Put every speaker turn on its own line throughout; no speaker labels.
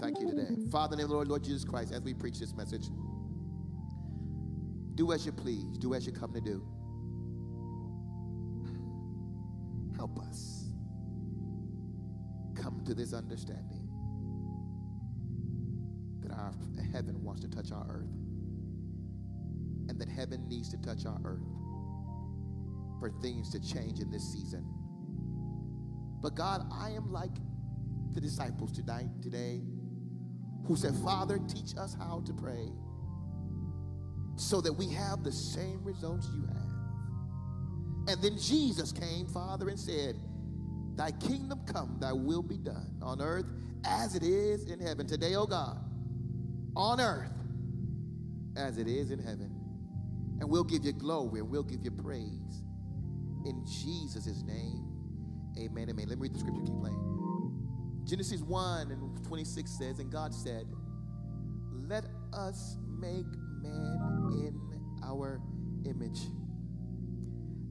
Thank you today. Father, in the name the Lord, Lord Jesus Christ, as we preach this message, do as you please, do as you come to do. Help us come to this understanding that our heaven wants to touch our earth and that heaven needs to touch our earth for things to change in this season. But God, I am like the disciples tonight, today, who said, Father, teach us how to pray so that we have the same results you have. And then Jesus came, Father, and said, Thy kingdom come, thy will be done on earth as it is in heaven. Today, oh God, on earth as it is in heaven. And we'll give you glory and we'll give you praise. In Jesus' name, amen, amen. Let me read the scripture, keep playing. Genesis 1 and 26 says, And God said, Let us make man in our image,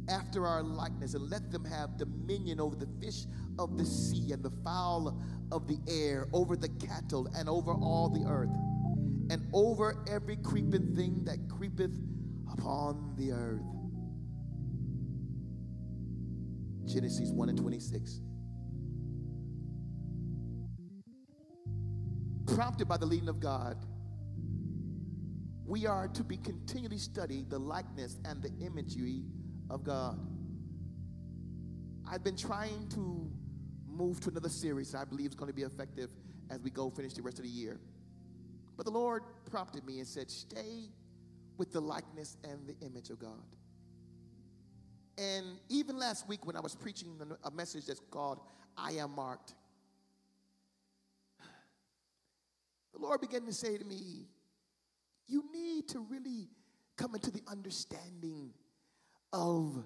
after our likeness, and let them have dominion over the fish of the sea and the fowl of the air, over the cattle, and over all the earth, and over every creeping thing that creepeth upon the earth. Genesis 1 and 26. Prompted by the leading of God, we are to be continually studying the likeness and the imagery of God. I've been trying to move to another series that I believe is going to be effective as we go finish the rest of the year. But the Lord prompted me and said, Stay with the likeness and the image of God. And even last week, when I was preaching a message that's called I Am Marked, the Lord began to say to me, You need to really come into the understanding of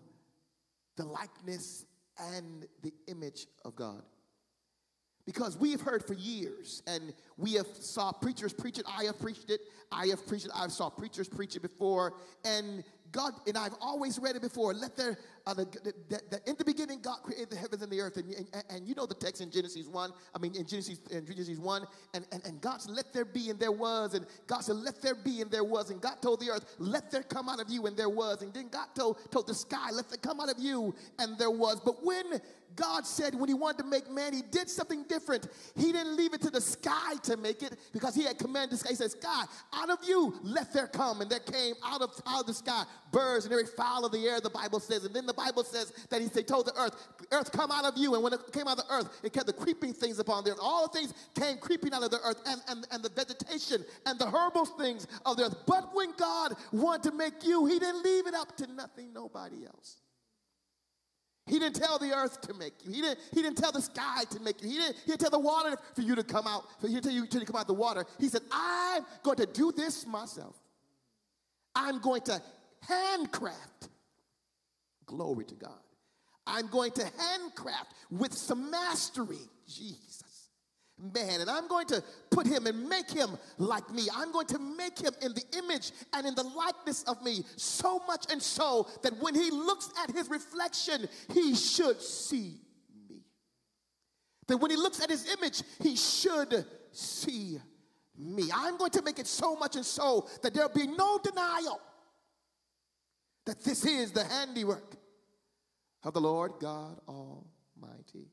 the likeness and the image of God. Because we have heard for years, and we have saw preachers preach it. I have preached it. I have preached it. I saw preachers preach it before, and God and I've always read it before. Let there uh, the, the, the, in the beginning, God created the heavens and the earth. And, and, and, you know the text in Genesis 1. I mean, in Genesis, in Genesis 1. And, and, and God said, let there be, and there was. And God said, let there be, and there was. And God told the earth, let there come out of you, and there was. And then God told, told the sky, let there come out of you, and there was. But when God said when he wanted to make man, he did something different. He didn't leave it to the sky to make it because he had commanded the sky. He said, Sky, out of you, let there come. And there came out of, out of the sky birds and every fowl of the air, the Bible says. And then the Bible says that he they told the earth, Earth, come out of you. And when it came out of the earth, it kept the creeping things upon the earth. All the things came creeping out of the earth and, and, and the vegetation and the herbal things of the earth. But when God wanted to make you, he didn't leave it up to nothing, nobody else. He didn't tell the earth to make you. He didn't, he didn't tell the sky to make you. He didn't, he didn't tell the water for you to come out, for you to you to come out the water. He said, I'm going to do this myself. I'm going to handcraft. Glory to God. I'm going to handcraft with some mastery. Jesus man, and I'm going to put him and make him like me. I'm going to make him in the image and in the likeness of me, so much and so that when he looks at his reflection, he should see me. That when he looks at his image, he should see me. I'm going to make it so much and so that there'll be no denial that this is the handiwork of the Lord God Almighty.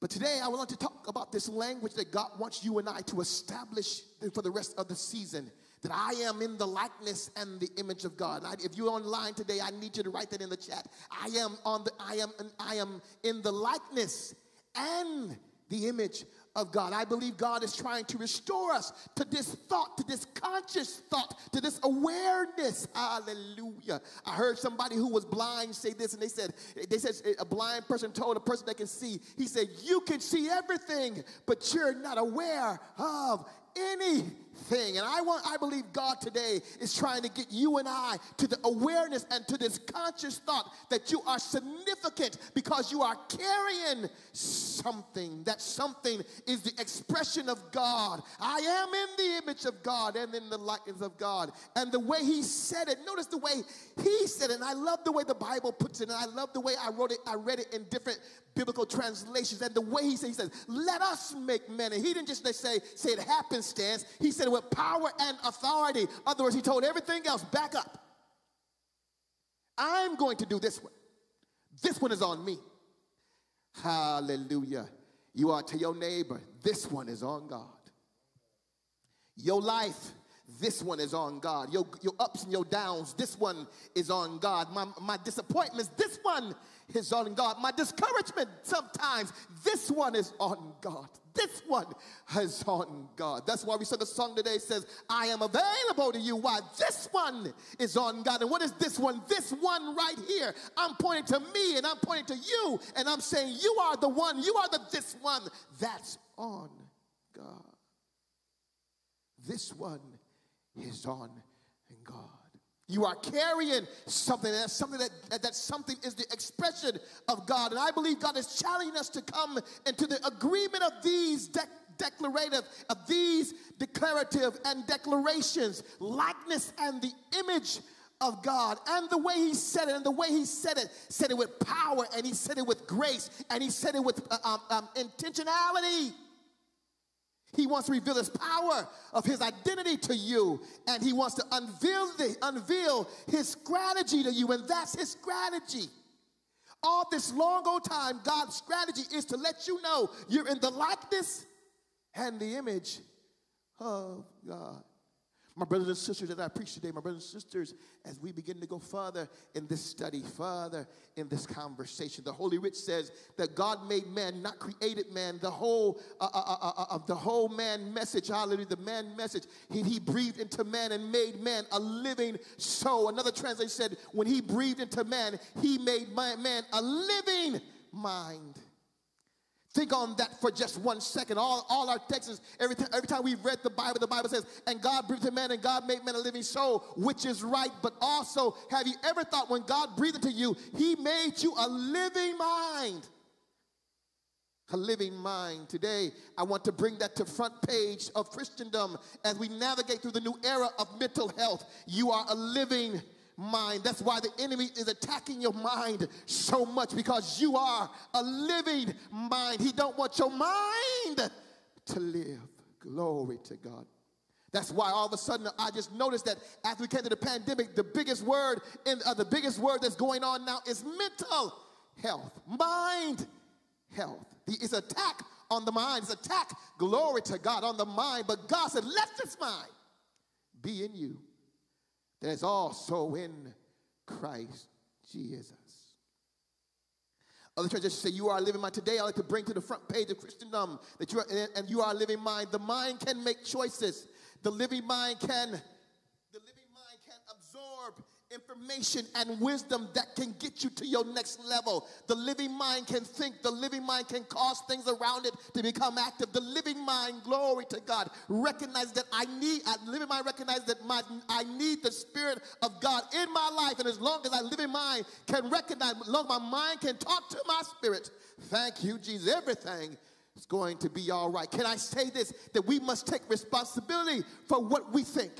But today I would like to talk about this language that God wants you and I to establish for the rest of the season. That I am in the likeness and the image of God. I, if you're online today, I need you to write that in the chat. I am on the I am I am in the likeness and the image of God. I believe God is trying to restore us to this thought, to this conscious thought, to this awareness. Hallelujah. I heard somebody who was blind say this, and they said, they said a blind person told a person that can see, he said, You can see everything, but you're not aware of anything. And I want I believe God today is trying to get you and I to the awareness and to this conscious thought that you are significant because you are carrying something. That something is the expression of God. I am in the image of God and in the likeness of God. And the way he said it, notice the way he said it. And I love the way the Bible puts it, and I love the way I wrote it, I read it in different biblical translations and the way he says, he says, let us make men. And he didn't just say, say it happenstance. He said it with power and authority. In other words, he told everything else, back up. I'm going to do this one. This one is on me. Hallelujah. You are to your neighbor, this one is on God. Your life, this one is on God. Your, your ups and your downs, this one is on God. My, my disappointments, this one is on God. My discouragement sometimes, this one is on God. This one is on God. That's why we sing a song today says, I am available to you. Why? This one is on God. And what is this one? This one right here. I'm pointing to me and I'm pointing to you and I'm saying, You are the one, you are the this one that's on God. This one is on God. You are carrying something. That's something that, that something is the expression of God. And I believe God is challenging us to come into the agreement of these de- declarative, of these declarative and declarations, likeness and the image of God and the way he said it and the way he said it said it with power and he said it with grace and he said it with uh, um, um, intentionality he wants to reveal his power of his identity to you, and he wants to unveil, the, unveil his strategy to you, and that's his strategy. All this long old time, God's strategy is to let you know you're in the likeness and the image of God. My brothers and sisters that I preach today, my brothers and sisters, as we begin to go further in this study, further in this conversation, the Holy Writ says that God made man, not created man. The whole uh, uh, uh, uh, uh the whole man message, hallelujah, the man message. He, he breathed into man and made man a living soul. Another translation said, when he breathed into man, he made man a living mind. Think on that for just one second. All, all our texts, every, time, every time we've read the Bible, the Bible says, and God breathed to man and God made man a living soul, which is right. But also, have you ever thought when God breathed into you, he made you a living mind? A living mind. Today, I want to bring that to front page of Christendom as we navigate through the new era of mental health. You are a living mind. That's why the enemy is attacking your mind so much because you are a living mind. He don't want your mind to live. Glory to God. That's why all of a sudden I just noticed that after we came to the pandemic, the biggest word in uh, the biggest word that's going on now is mental health, mind health. It's attack on the mind. It's attack, glory to God, on the mind. But God said, let this mind be in you that is also in Christ Jesus. Other translations say, You are living mind. Today, I like to bring to the front page of Christendom that you are, and you are living mind. The mind can make choices. The living mind can, information and wisdom that can get you to your next level. The living mind can think, the living mind can cause things around it to become active. The living mind, glory to God, recognize that I need, I living mind recognize that my, I need the Spirit of God in my life. And as long as I living mind can recognize, as long as my mind can talk to my spirit, thank you, Jesus, everything is going to be all right. Can I say this? That we must take responsibility for what we think.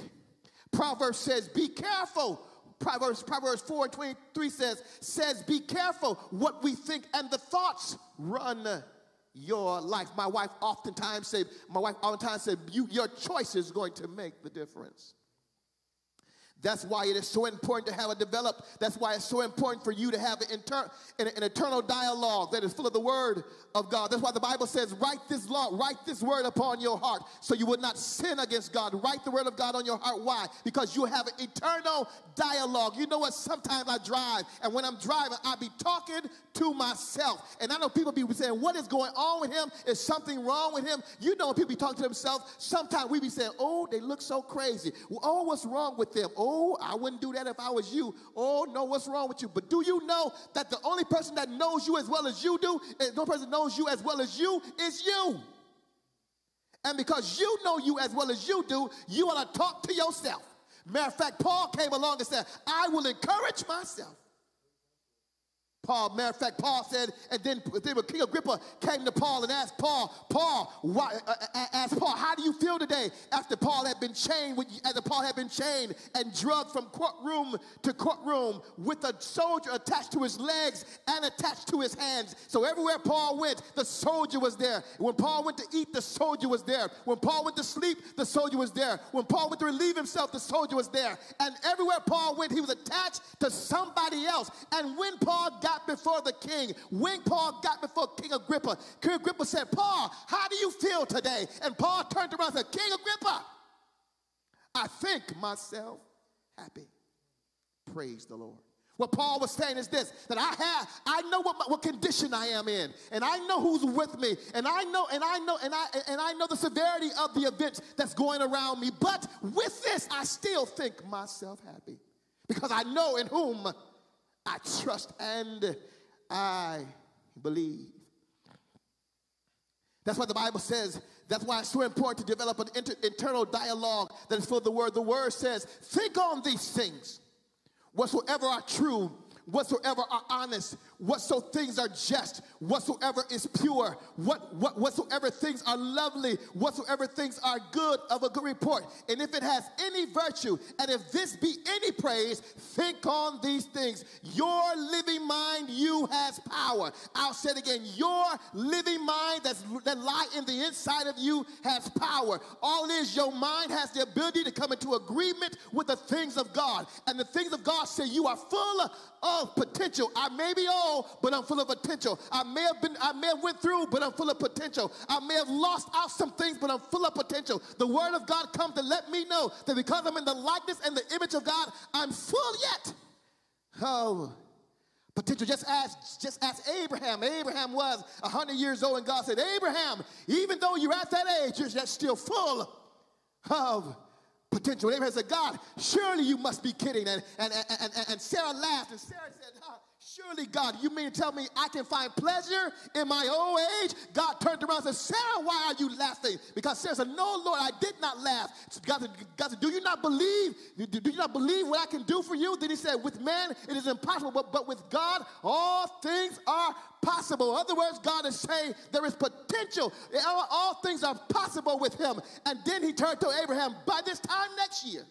Proverbs says, be careful Proverbs, Proverbs 4 and 23 says, says, be careful what we think and the thoughts run your life. My wife oftentimes said, my wife oftentimes said, you, your choice is going to make the difference. That's why it is so important to have a developed, that's why it's so important for you to have an, inter, an, an, eternal dialogue that is full of the word of God. That's why the Bible says, write this law, write this word upon your heart so you will not sin against God. Write the word of God on your heart. Why? Because you have an eternal dialogue. You know what? Sometimes I drive, and when I'm driving, I be talking to myself. And I know people be saying, what is going on with him? Is something wrong with him? You know people be talking to themselves, sometimes we be saying, oh, they look so crazy. Oh, what's wrong with them? Oh, Oh, I wouldn't do that if I was you. Oh, no, what's wrong with you? But do you know that the only person that knows you as well as you do, and no person knows you as well as you, is you? And because you know you as well as you do, you want to talk to yourself. Matter of fact, Paul came along and said, I will encourage myself. Paul, matter of fact, Paul said, and then, then King Agrippa came to Paul and asked Paul, Paul, why, uh, uh asked Paul, how do you feel today after Paul had been chained, with, after Paul had been chained and drugged from courtroom to courtroom with a soldier attached to his legs and attached to his hands. So everywhere Paul went, the soldier was there. When Paul went to eat, the soldier was there. When Paul went to sleep, the soldier was there. When Paul went to relieve himself, the soldier was there. And everywhere Paul went, he was attached to somebody else. And when Paul got got before the king, when Paul got before King Agrippa, King Agrippa said, Paul, how do you feel today? And Paul turned around and said, King Agrippa, I think myself happy. Praise the Lord. What Paul was saying is this that I have, I know what, my, what condition I am in, and I know who's with me, and I know, and I know, and I and I know the severity of the events that's going around me. But with this, I still think myself happy. Because I know in whom I trust and I believe. That's why the Bible says, that's why it's so important to develop an inter- internal dialogue that is for the word. The word says, think on these things, whatsoever are true, whatsoever are honest, whatsoever things are just, whatsoever is pure, what, what, whatsoever things are lovely, whatsoever things are good of a good report. And if it has any virtue, and if this be any praise, think on these things. Your living mind, you has power. I'll say it again. Your living mind that's, that lie in the inside of you has power. All is your mind has the ability to come into agreement with the things of God. And the things of God say you are full of potential. I may be old but I'm full of potential. I may have been, I may have went through, but I'm full of potential. I may have lost out some things, but I'm full of potential. The word of God comes to let me know that because I'm in the likeness and the image of God, I'm full yet. Oh, potential. Just ask, just ask Abraham. Abraham was 100 years old, and God said, Abraham, even though you're at that age, you're still full of potential. Abraham said, God, surely you must be kidding. And, and, and, and, and Sarah laughed, and Sarah said, huh, Surely, God, you mean to tell me I can find pleasure in my old age? God turned around and said, Sarah, why are you laughing? Because Sarah said, No, Lord, I did not laugh. God said, God said Do you not believe? Do you not believe what I can do for you? Then he said, With man, it is impossible, but, but with God, all things are possible. In other words, God is saying there is potential. All, all things are possible with him. And then he turned to Abraham, By this time next year,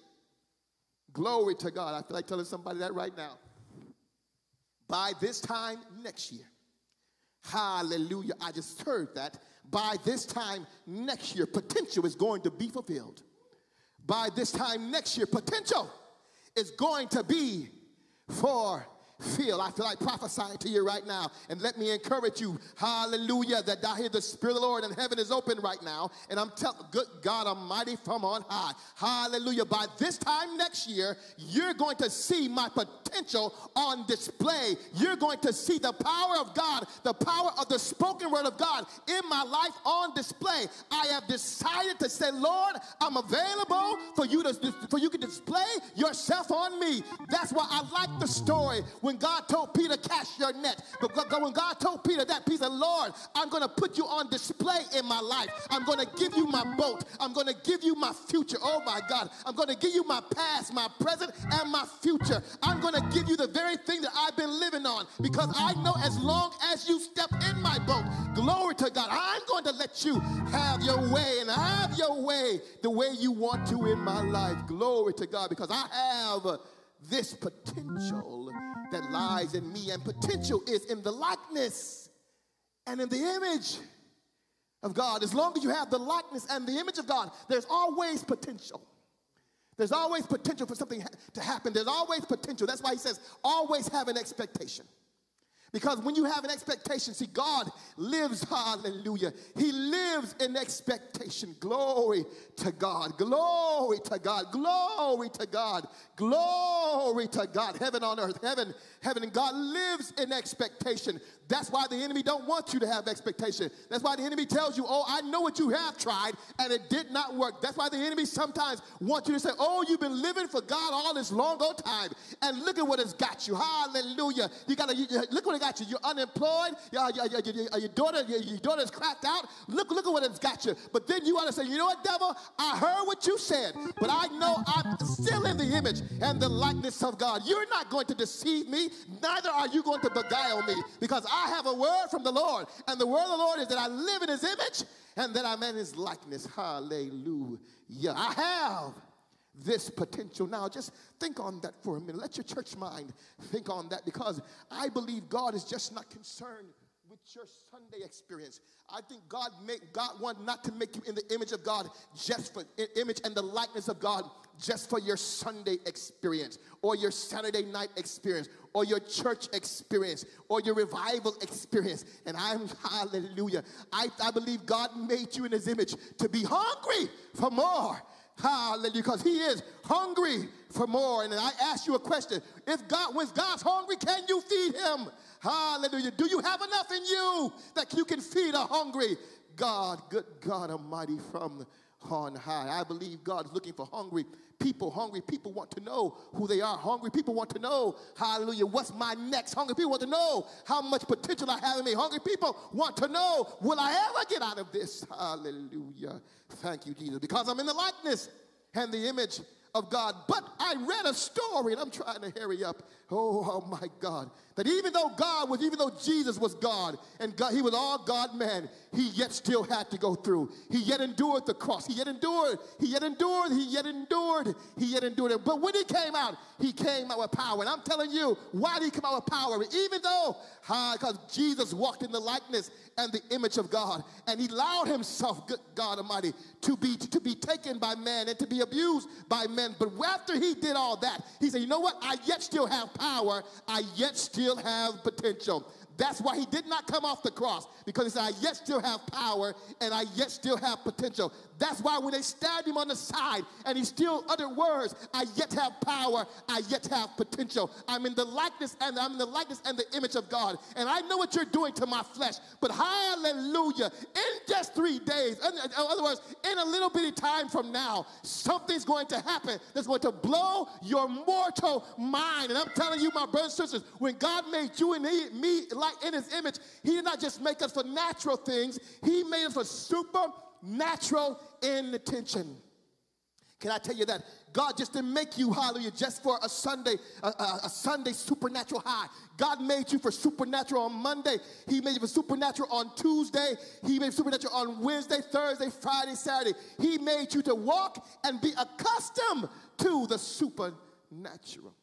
glory to God. I feel like telling somebody that right now by this time next year. Hallelujah. I just heard that. By this time next year, potential is going to be fulfilled. By this time next year, potential is going to be for feel. I feel like prophesying to you right now. And let me encourage you, hallelujah, that I hear the Spirit of the Lord and heaven is open right now. And I'm telling, good God Almighty from on high, hallelujah. By this time next year, you're going to see my potential on display. You're going to see the power of God, the power of the spoken word of God in my life on display. I have decided to say, Lord, I'm available for you to for you to display yourself on me. That's why I like the story when when God told Peter, cast your net. But when God told Peter that, Peter said, Lord, I'm going to put you on display in my life. I'm going to give you my boat. I'm going to give you my future. Oh my God. I'm going to give you my past, my present, and my future. I'm going to give you the very thing that I've been living on because I know as long as you step in my boat, glory to God, I'm going to let you have your way and have your way the way you want to in my life. Glory to God because I have this potential that lies in me. And potential is in the likeness and in the image of God. As long as you have the likeness and the image of God, there's always potential. There's always potential for something to happen. There's always potential. That's why he says, always have an expectation. Because when you have an expectation, see, God lives, hallelujah. He lives in expectation. Glory to God. Glory to God. Glory to God. Glory to God. Heaven on earth. Heaven, heaven, God lives in expectation. That's why the enemy don't want you to have expectation. That's why the enemy tells you, oh, I know what you have tried and it did not work. That's why the enemy sometimes wants you to say, oh, you've been living for God all this long old time and look at what it's got you. Hallelujah. You got to look what it got you. You're unemployed. Your, your, your, your daughter, your, daughter's cracked out. Look, look at what it's got you. But then you ought to say, you know what, devil? I heard what you said, but I know I'm still in the image and the likeness of God. You're not going to deceive me, neither are you going to beguile me, because I have a word from the Lord, and the word of the Lord is that I live in his image and that I'm in his likeness. Hallelujah. I have this potential. Now, just think on that for a minute. Let your church mind think on that because I believe God is just not concerned your Sunday experience. I think God make God want not to make you in the image of God just for image and the likeness of God just for your Sunday experience or your Saturday night experience or your church experience or your revival experience. And I'm hallelujah. I, I believe God made you in his image to be hungry for more. Hallelujah. Because he is hungry for more. And I ask you a question. If God, when God's hungry, can you feed him? Hallelujah. Do you have enough in you that you can feed a hungry God, good God Almighty from on high? I believe God is looking for hungry people. Hungry people want to know who they are. Hungry people want to know, hallelujah, what's my next? Hungry people want to know how much potential I have in me. Hungry people want to know, will I ever get out of this? Hallelujah. Thank you, Jesus. Because I'm in the likeness and the image of God. But I read a story, and I'm trying to hurry up. Oh, oh my God. That even though God was, even though Jesus was God, and God, he was all God man, he yet still had to go through. He yet endured the cross. He yet endured. He yet endured. He yet endured. He yet endured it. But when he came out, he came out with power. And I'm telling you, why did he come out with power? Even though, because Jesus walked in the likeness and the image of God, and he allowed himself, God Almighty, to be to be taken by man and to be abused by men. But after he did all that, he said, "You know what? I yet still have power. I yet still have potential." That's why he did not come off the cross because he said, I yet still have power and I yet still have potential. That's why when they stabbed him on the side and he still uttered words, I yet have power, I yet have potential. I'm in the likeness and I'm in the likeness and the image of God. And I know what you're doing to my flesh, but hallelujah, in just three days, in other words, in a little bitty time from now, something's going to happen that's going to blow your mortal mind. And I'm telling you, my brothers and sisters, when God made you and me like in his image, he did not just make us for natural things, he made us for supernatural intention. Can I tell you that God just didn't make you, hallelujah, just for a Sunday, a, a, a, Sunday supernatural high. God made you for supernatural on Monday. He made you for supernatural on Tuesday. He made supernatural on Wednesday, Thursday, Friday, Saturday. He made you to walk and be accustomed to the supernatural.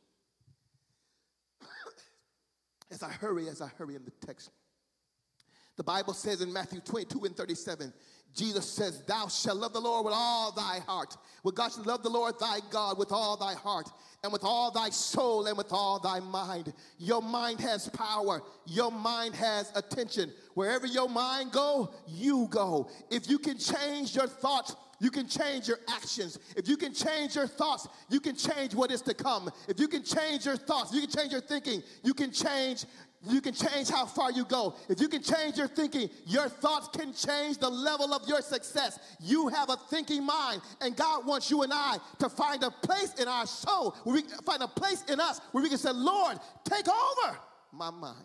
as I hurry, as I hurry in the text, the Bible says in Matthew 22 and 37, Jesus says, Thou shalt love the Lord with all thy heart. With God shalt love the Lord thy God with all thy heart and with all thy soul and with all thy mind. Your mind has power. Your mind has attention. Wherever your mind go, you go. If you can change your thoughts, you can change your actions. If you can change your thoughts, you can change what is to come. If you can change your thoughts, you can change your thinking, you can change you can change how far you go. If you can change your thinking, your thoughts can change the level of your success. You have a thinking mind, and God wants you and I to find a place in our soul, where we find a place in us where we can say, Lord, take over my mind.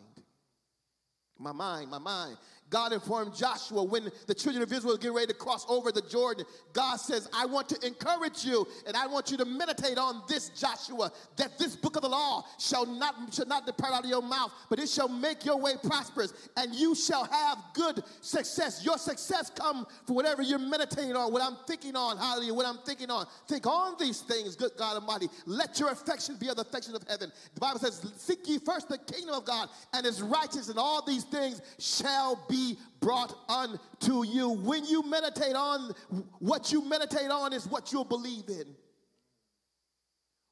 My mind, my mind. God informed Joshua when the children of Israel get ready to cross over the Jordan. God says, I want to encourage you and I want you to meditate on this, Joshua, that this book of the law shall not, shall not depart out of your mouth, but it shall make your way prosperous and you shall have good success. Your success come for whatever you're meditating on, what I'm thinking on, hallelujah, what I'm thinking on. Think on these things, good God Almighty. Let your affection be of the affection of heaven. The Bible says, Seek ye first the kingdom of God and his righteousness, and all these things shall be brought unto you. When you meditate on what you meditate on is what you'll believe in.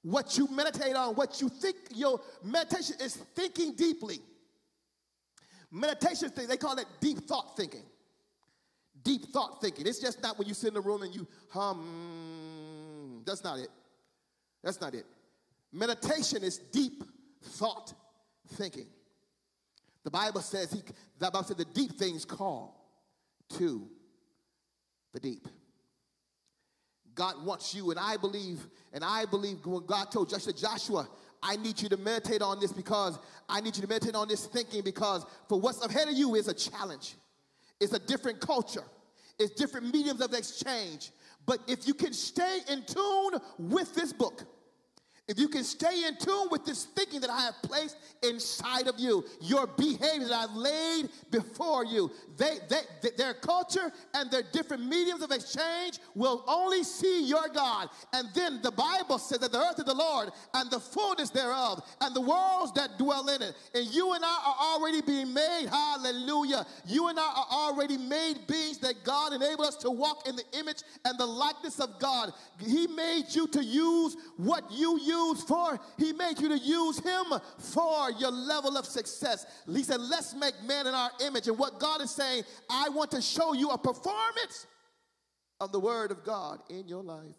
What you meditate on, what you think, your meditation is thinking deeply. Meditation thing, they call it deep thought thinking. Deep thought thinking. It's just not when you sit in the room and you hum. That's not it. That's not it. Meditation is deep thought thinking. The Bible says he the Bible said the deep things call to the deep. God wants you, and I believe, and I believe when God told Joshua, Joshua, I need you to meditate on this because I need you to meditate on this thinking because for what's ahead of you is a challenge. It's a different culture. It's different mediums of exchange. But if you can stay in tune with this book, if you can stay in tune with this thinking that I have placed inside of you, your behavior that I've laid before you, they, they, their culture and their different mediums of exchange will only see your God. And then the Bible says that the earth is the Lord and the fullness thereof and the worlds that dwell in it. And you and I are already being made, hallelujah. You and I are already made beings that God enabled us to walk in the image and the likeness of God. He made you to use what you use for. He made you to use him for your level of success. He said, let's make man in our image. And what God is saying, I want to show you a performance of the word of God in your life.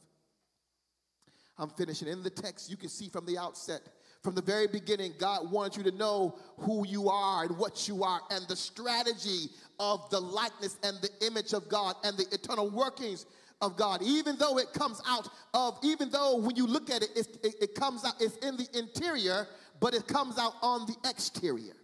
I'm finishing. In the text, you can see from the outset, from the very beginning, God wanted you to know who you are and what you are and the strategy of the likeness and the image of God and the eternal workings of God, even though it comes out of, even though when you look at it, it, it comes out, it's in the interior, but it comes out on the exterior.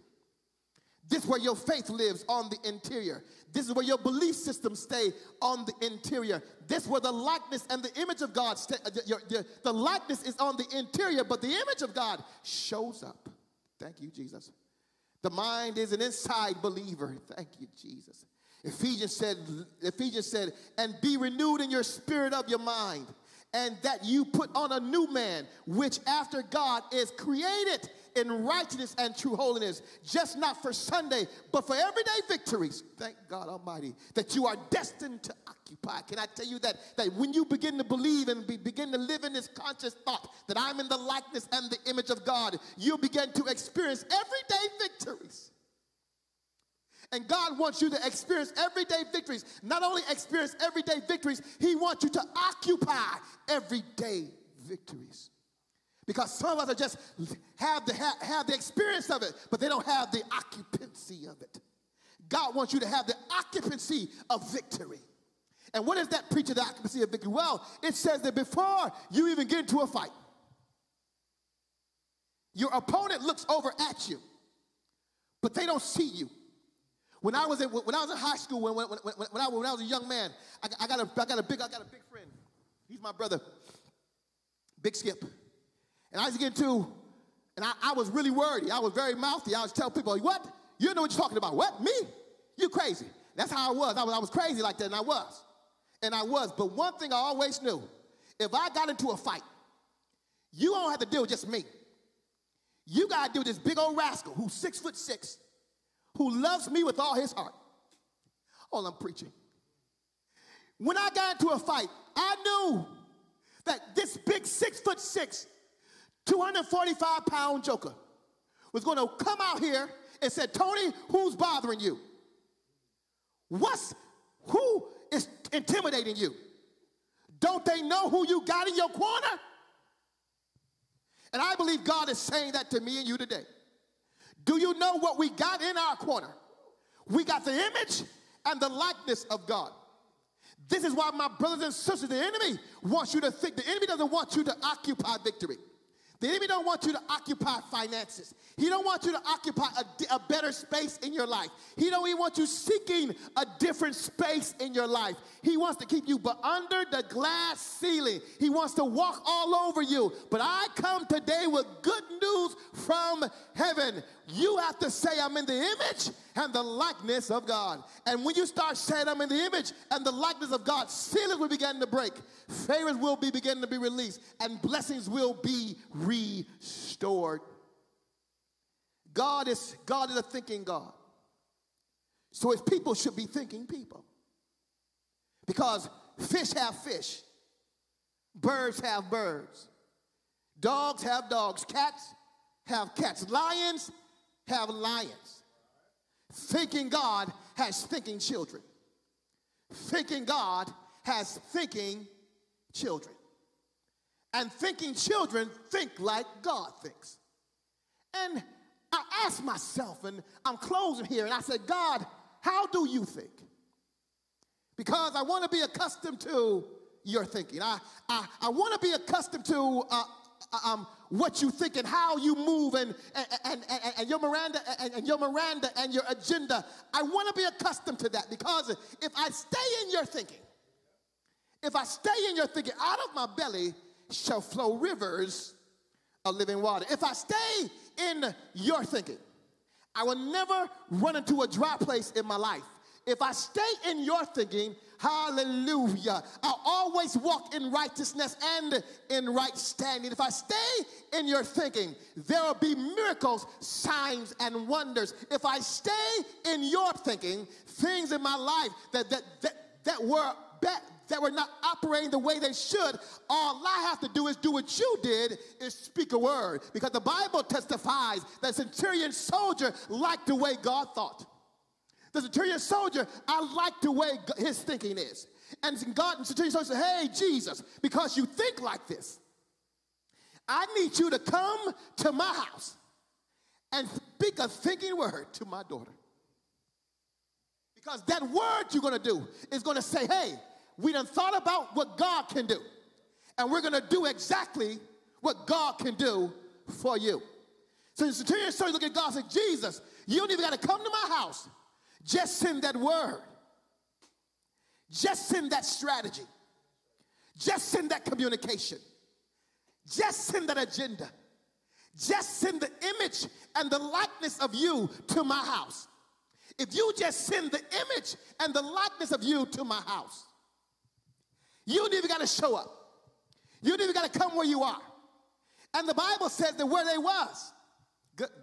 This is where your faith lives on the interior. This is where your belief systems stay on the interior. This is where the likeness and the image of God stay. Your, the likeness is on the interior, but the image of God shows up. Thank you, Jesus. The mind is an inside believer. Thank you, Jesus. Ephesians said, Ephesians said, and be renewed in your spirit of your mind, and that you put on a new man, which after God is created in righteousness and true holiness, just not for Sunday, but for everyday victories. Thank God Almighty that you are destined to occupy. Can I tell you that, that when you begin to believe and be, begin to live in this conscious thought that I'm in the likeness and the image of God, you begin to experience everyday victories. And God wants you to experience everyday victories. Not only experience everyday victories, He wants you to occupy everyday victories. Because some of us are just have the, have, have the experience of it, but they don't have the occupancy of it. God wants you to have the occupancy of victory. And what is that preacher, the occupancy of victory? Well, it says that before you even get into a fight, your opponent looks over at you, but they don't see you. When I was in, when I was in high school, when, when, when, when, I, when I was a young man, I, I, got a, I, got a big, I got a big friend. He's my brother, Big Skip. And I used to get into, and I, I was really worried. I was very mouthy. I was telling people, what? You know what you're talking about. What? Me? You crazy. That's how I was. I was, I was crazy like that, and I was. And I was. But one thing I always knew, if I got into a fight, you don't have to deal with just me. You got to deal with this big old rascal who's six foot six, who loves me with all his heart. All I'm preaching. When I got into a fight, I knew that this big six foot six, 245 pound joker was going to come out here and said, Tony, who's bothering you? What's who is intimidating you? Don't they know who you got in your corner? And I believe God is saying that to me and you today. Do you know what we got in our corner? We got the image and the likeness of God. This is why, my brothers and sisters, the enemy wants you to think, the enemy doesn't want you to occupy victory. The enemy don't want you to occupy finances. He don't want you to occupy a, a, better space in your life. He don't even want you seeking a different space in your life. He wants to keep you but under the glass ceiling. He wants to walk all over you. But I come today with good news from heaven. You have to say, I'm in the image and the likeness of God. And when you start saying, I'm in the image and the likeness of God, ceilings will begin to break, favors will be beginning to be released, and blessings will be restored. God is God is a thinking God. So his people should be thinking people. Because fish have fish, birds have birds, dogs have dogs, cats have cats, lions have lions. Thinking God has thinking children. Thinking God has thinking children. And thinking children think like God thinks. And I asked myself, and I'm closing here, and I said, God, how do you think? Because I want to be accustomed to your thinking. I, I, I want to be accustomed to uh, um, what you think and how you move and, and, and, and, and your Miranda and, and your Miranda and your agenda. I want to be accustomed to that because if I stay in your thinking, if I stay in your thinking, out of my belly shall flow rivers of living water. If I stay in your thinking, I will never run into a dry place in my life. If I stay in your thinking, hallelujah, I'll always walk in righteousness and in right standing. If I stay in your thinking, there will be miracles, signs, and wonders. If I stay in your thinking, things in my life that, that, that, that were that were not operating the way they should, all I have to do is do what you did, is speak a word. Because the Bible testifies that centurion soldier liked the way God thought. The centurion soldier, I like the way his thinking is. And God and centurion soldier said, hey, Jesus, because you think like this, I need you to come to my house and speak a thinking word to my daughter. Because that word you're going to do is going to say, hey, we done thought about what God can do. And we're going to do exactly what God can do for you. So the centurion soldier look at God and say, Jesus, you don't even got to come to my house. Just send that word. Just send that strategy. Just send that communication. Just send that agenda. Just send the image and the likeness of you to my house. If you just send the image and the likeness of you to my house, you don't even got to show up. You don't even got to come where you are. And the Bible says that where they was,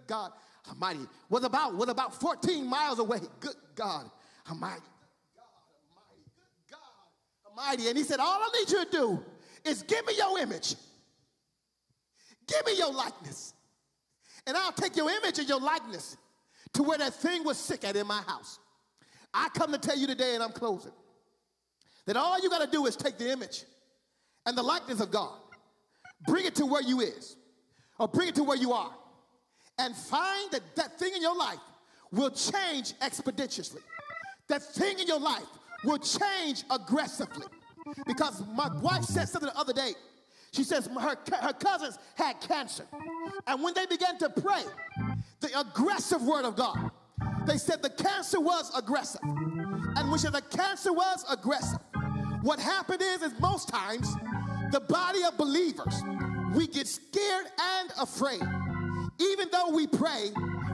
God, Almighty, was about, was about 14 miles away. Good God Almighty. Good God Almighty. And he said, All I need you to do is give me your image. Give me your likeness. And I'll take your image and your likeness to where that thing was sick at in my house. I come to tell you today, and I'm closing, that all you got to do is take the image and the likeness of God, bring it to where you is, or bring it to where you are and find that that thing in your life will change expeditiously. That thing in your life will change aggressively. Because my wife said something the other day. She says her, her cousins had cancer. And when they began to pray, the aggressive word of God, they said the cancer was aggressive. And when she said the cancer was aggressive, what happened is, is most times the body of believers, we get scared and afraid even though we pray,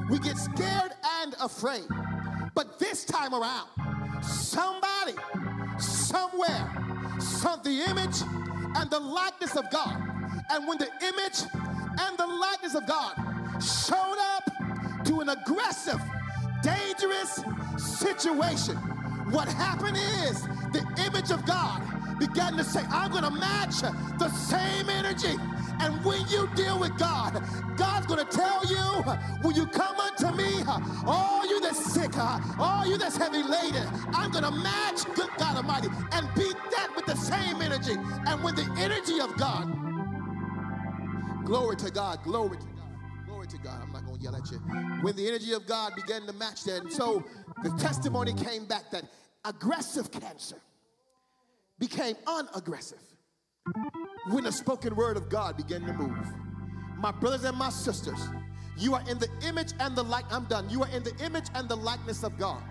we get scared and afraid. But this time around, somebody, somewhere, saw the image and the likeness of God. And when the image and the likeness of God showed up to an aggressive, dangerous situation, what happened is the image of God began to say, I'm going to match the same energy and when you deal with God, God's going to tell you, will you come unto me, all you that's sick, all you that's heavy laden, I'm going to match good God Almighty and beat that with the same energy. And with the energy of God, glory to God, glory to God. Glory to God. I'm not going to yell at you. When the energy of God began to match that, and so the testimony came back that aggressive cancer became unaggressive when the spoken word of God began to move. My brothers and my sisters, you are in the image and the like. I'm done. You are in the image and the likeness of God.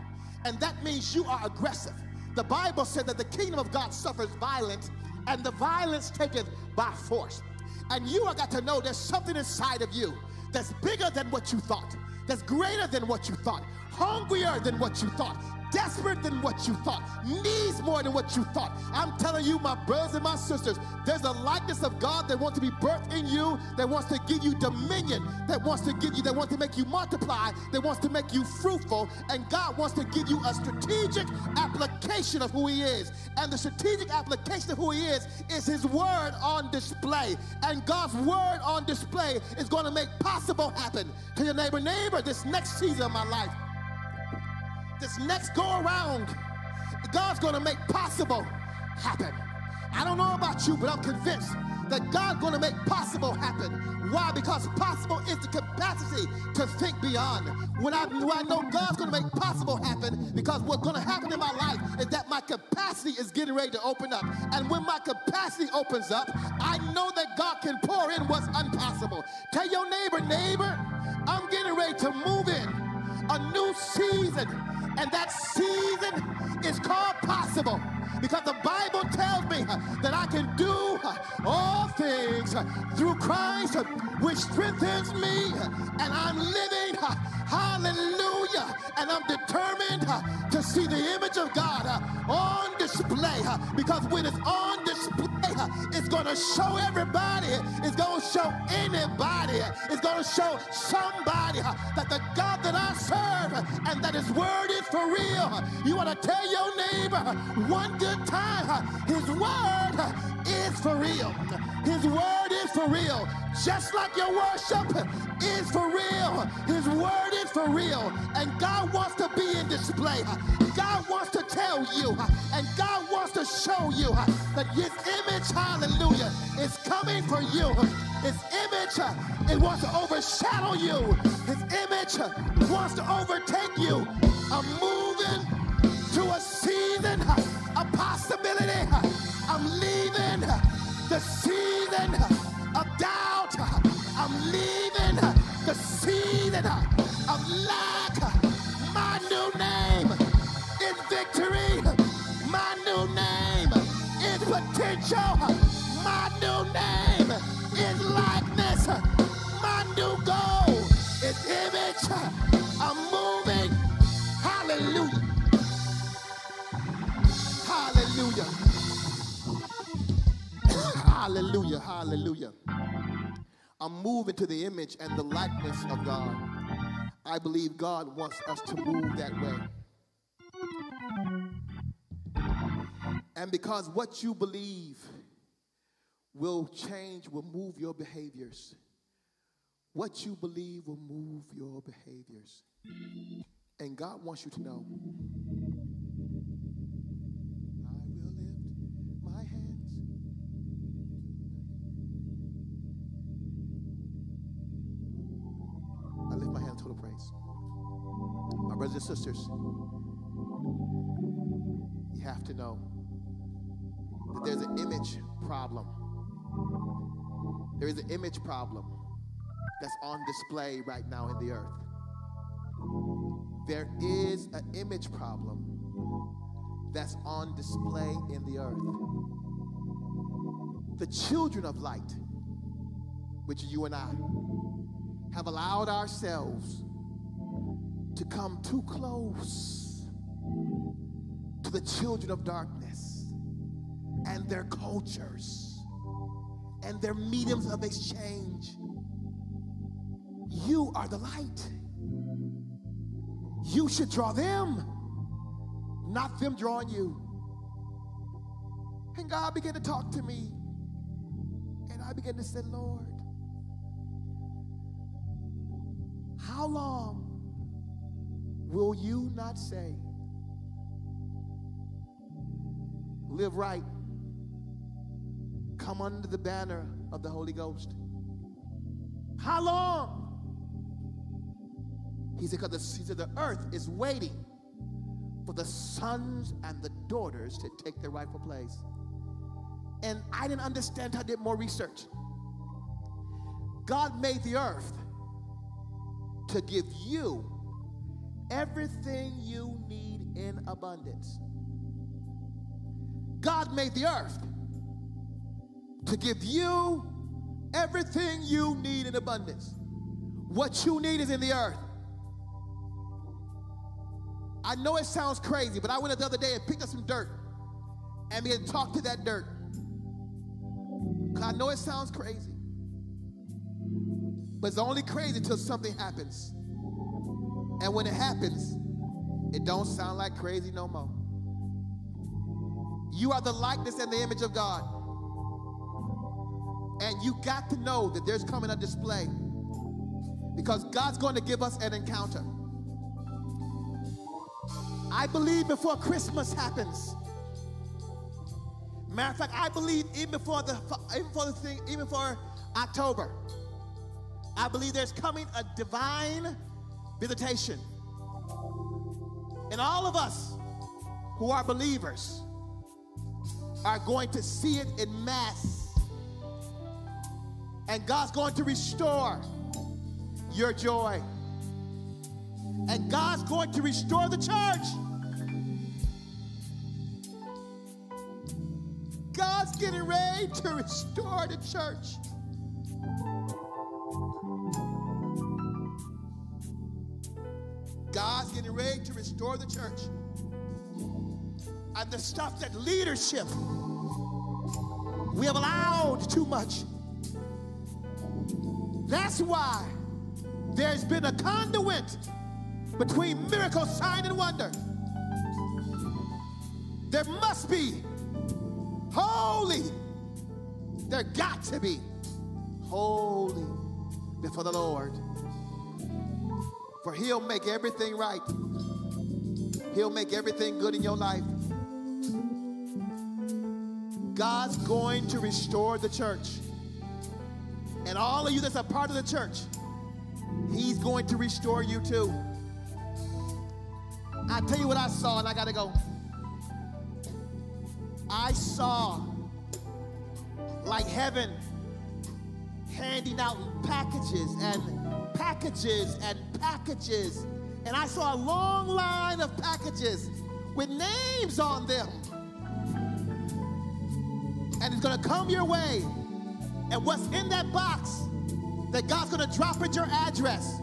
And that means you are aggressive. The Bible said that the kingdom of God suffers violence, and the violence taketh by force. And you have got to know there's something inside of you that's bigger than what you thought, that's greater than what you thought, hungrier than what you thought, desperate than what you thought, needs more than what you thought. I'm telling you, my brothers and my sisters, there's a likeness of God that wants to be birthed in you, that wants to give you dominion, that wants to give you, that wants to make you multiply, that wants to make you fruitful, and God wants to give you a strategic application of who He is. And the strategic application of who He is is His Word on display. And God's Word on display is going to make possible happen. To your neighbor, neighbor, this next season of my life this next go around, God's going to make possible happen. I don't know about you, but I'm convinced that God's going to make possible happen. Why? Because possible is the capacity to think beyond. When I, when I know God's going to make possible happen, because what's going to happen in my life is that my capacity is getting ready to open up. And when my capacity opens up, I know that God can pour in what's impossible. Tell your neighbor, neighbor, I'm getting ready to move in a new season. And that season is called possible because the Bible tells me that I can do all things through Christ which strengthens me. And I'm living hallelujah and I'm determined to see the image of God on display because when it's on display it's going to show everybody. It's going to show anybody. It's going to show somebody that the God that I serve and that his word is for real you want to tell your neighbor one good good time. His word is for real. His word is for real. Just like your worship is for real. His word is for real. And God wants to be in display. God wants to tell you. And God wants to show you that his image, hallelujah, is coming for you. His image, it wants to overshadow you. His image wants to overtake you. I'm moving to a season a possibility. I'm leaving the season of doubt. I'm leaving the season of lack. Hallelujah. I'm moving to the image and the likeness of God. I believe God wants us to move that way. And because what you believe will change, will move your behaviors. What you believe will move your behaviors. And God wants you to know brothers and sisters, you have to know that there's an image problem. There is an image problem that's on display right now in the earth. There is an image problem that's on display in the earth. The children of light, which you and I, have allowed ourselves to come too close to the children of darkness and their cultures and their mediums of exchange. You are the light. You should draw them, not them drawing you. And God began to talk to me. And I began to say, Lord, how long will you not say, live right, come under the banner of the Holy Ghost? How long? He said, because he said, the earth is waiting for the sons and the daughters to take their rightful place. And I didn't understand. I did more research. God made the earth to give you everything you need in abundance. God made the earth to give you everything you need in abundance. What you need is in the earth. I know it sounds crazy, but I went the other day and picked up some dirt and began to talk to that dirt. I know it sounds crazy, but it's only crazy until something happens. And when it happens, it don't sound like crazy no more. You are the likeness and the image of God. And you got to know that there's coming a display because God's going to give us an encounter. I believe before Christmas happens Matter of fact, I believe even before the even before the thing, even for October, I believe there's coming a divine visitation. And all of us who are believers are going to see it in mass. And God's going to restore your joy. And God's going to restore the church. God's getting ready to restore the church. Ready to restore the church. And the stuff that leadership we have allowed too much. That's why there's been a conduit between miracle, sign, and wonder. There must be holy. There got to be holy before the Lord. For he'll make everything right. He'll make everything good in your life. God's going to restore the church. And all of you that's a part of the church, He's going to restore you too. I tell you what I saw, and I got to go. I saw like heaven handing out packages and packages and packages. And I saw a long line of packages with names on them. And it's going to come your way. And what's in that box that God's going to drop at your address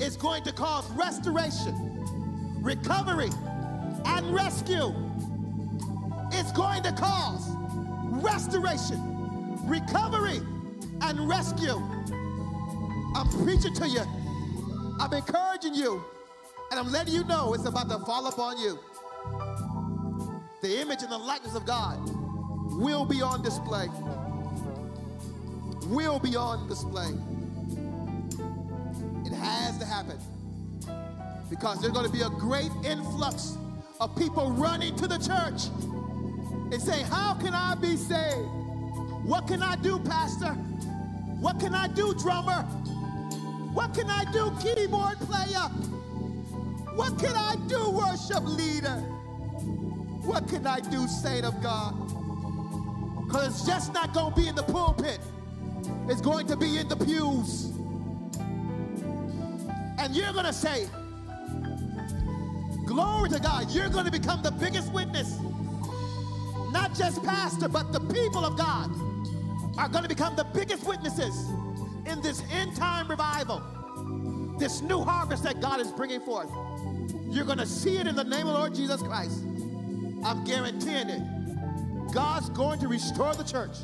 is going to cause restoration, recovery, and rescue. It's going to cause restoration, recovery, and rescue. I'm preaching to you. I'm encouraging you. And I'm letting you know it's about to fall upon you. The image and the likeness of God will be on display. Will be on display. It has to happen. Because there's going to be a great influx of people running to the church and saying, How can I be saved? What can I do, Pastor? What can I do, drummer? What can I do, keyboard player? What can I do, worship leader? What can I do, saint of God? Because it's just not going to be in the pulpit, it's going to be in the pews. And you're going to say, Glory to God, you're going to become the biggest witness. Not just pastor, but the people of God are going to become the biggest witnesses in this end time revival, this new harvest that God is bringing forth. You're going to see it in the name of Lord Jesus Christ. I'm guaranteeing it. God's going to restore the church.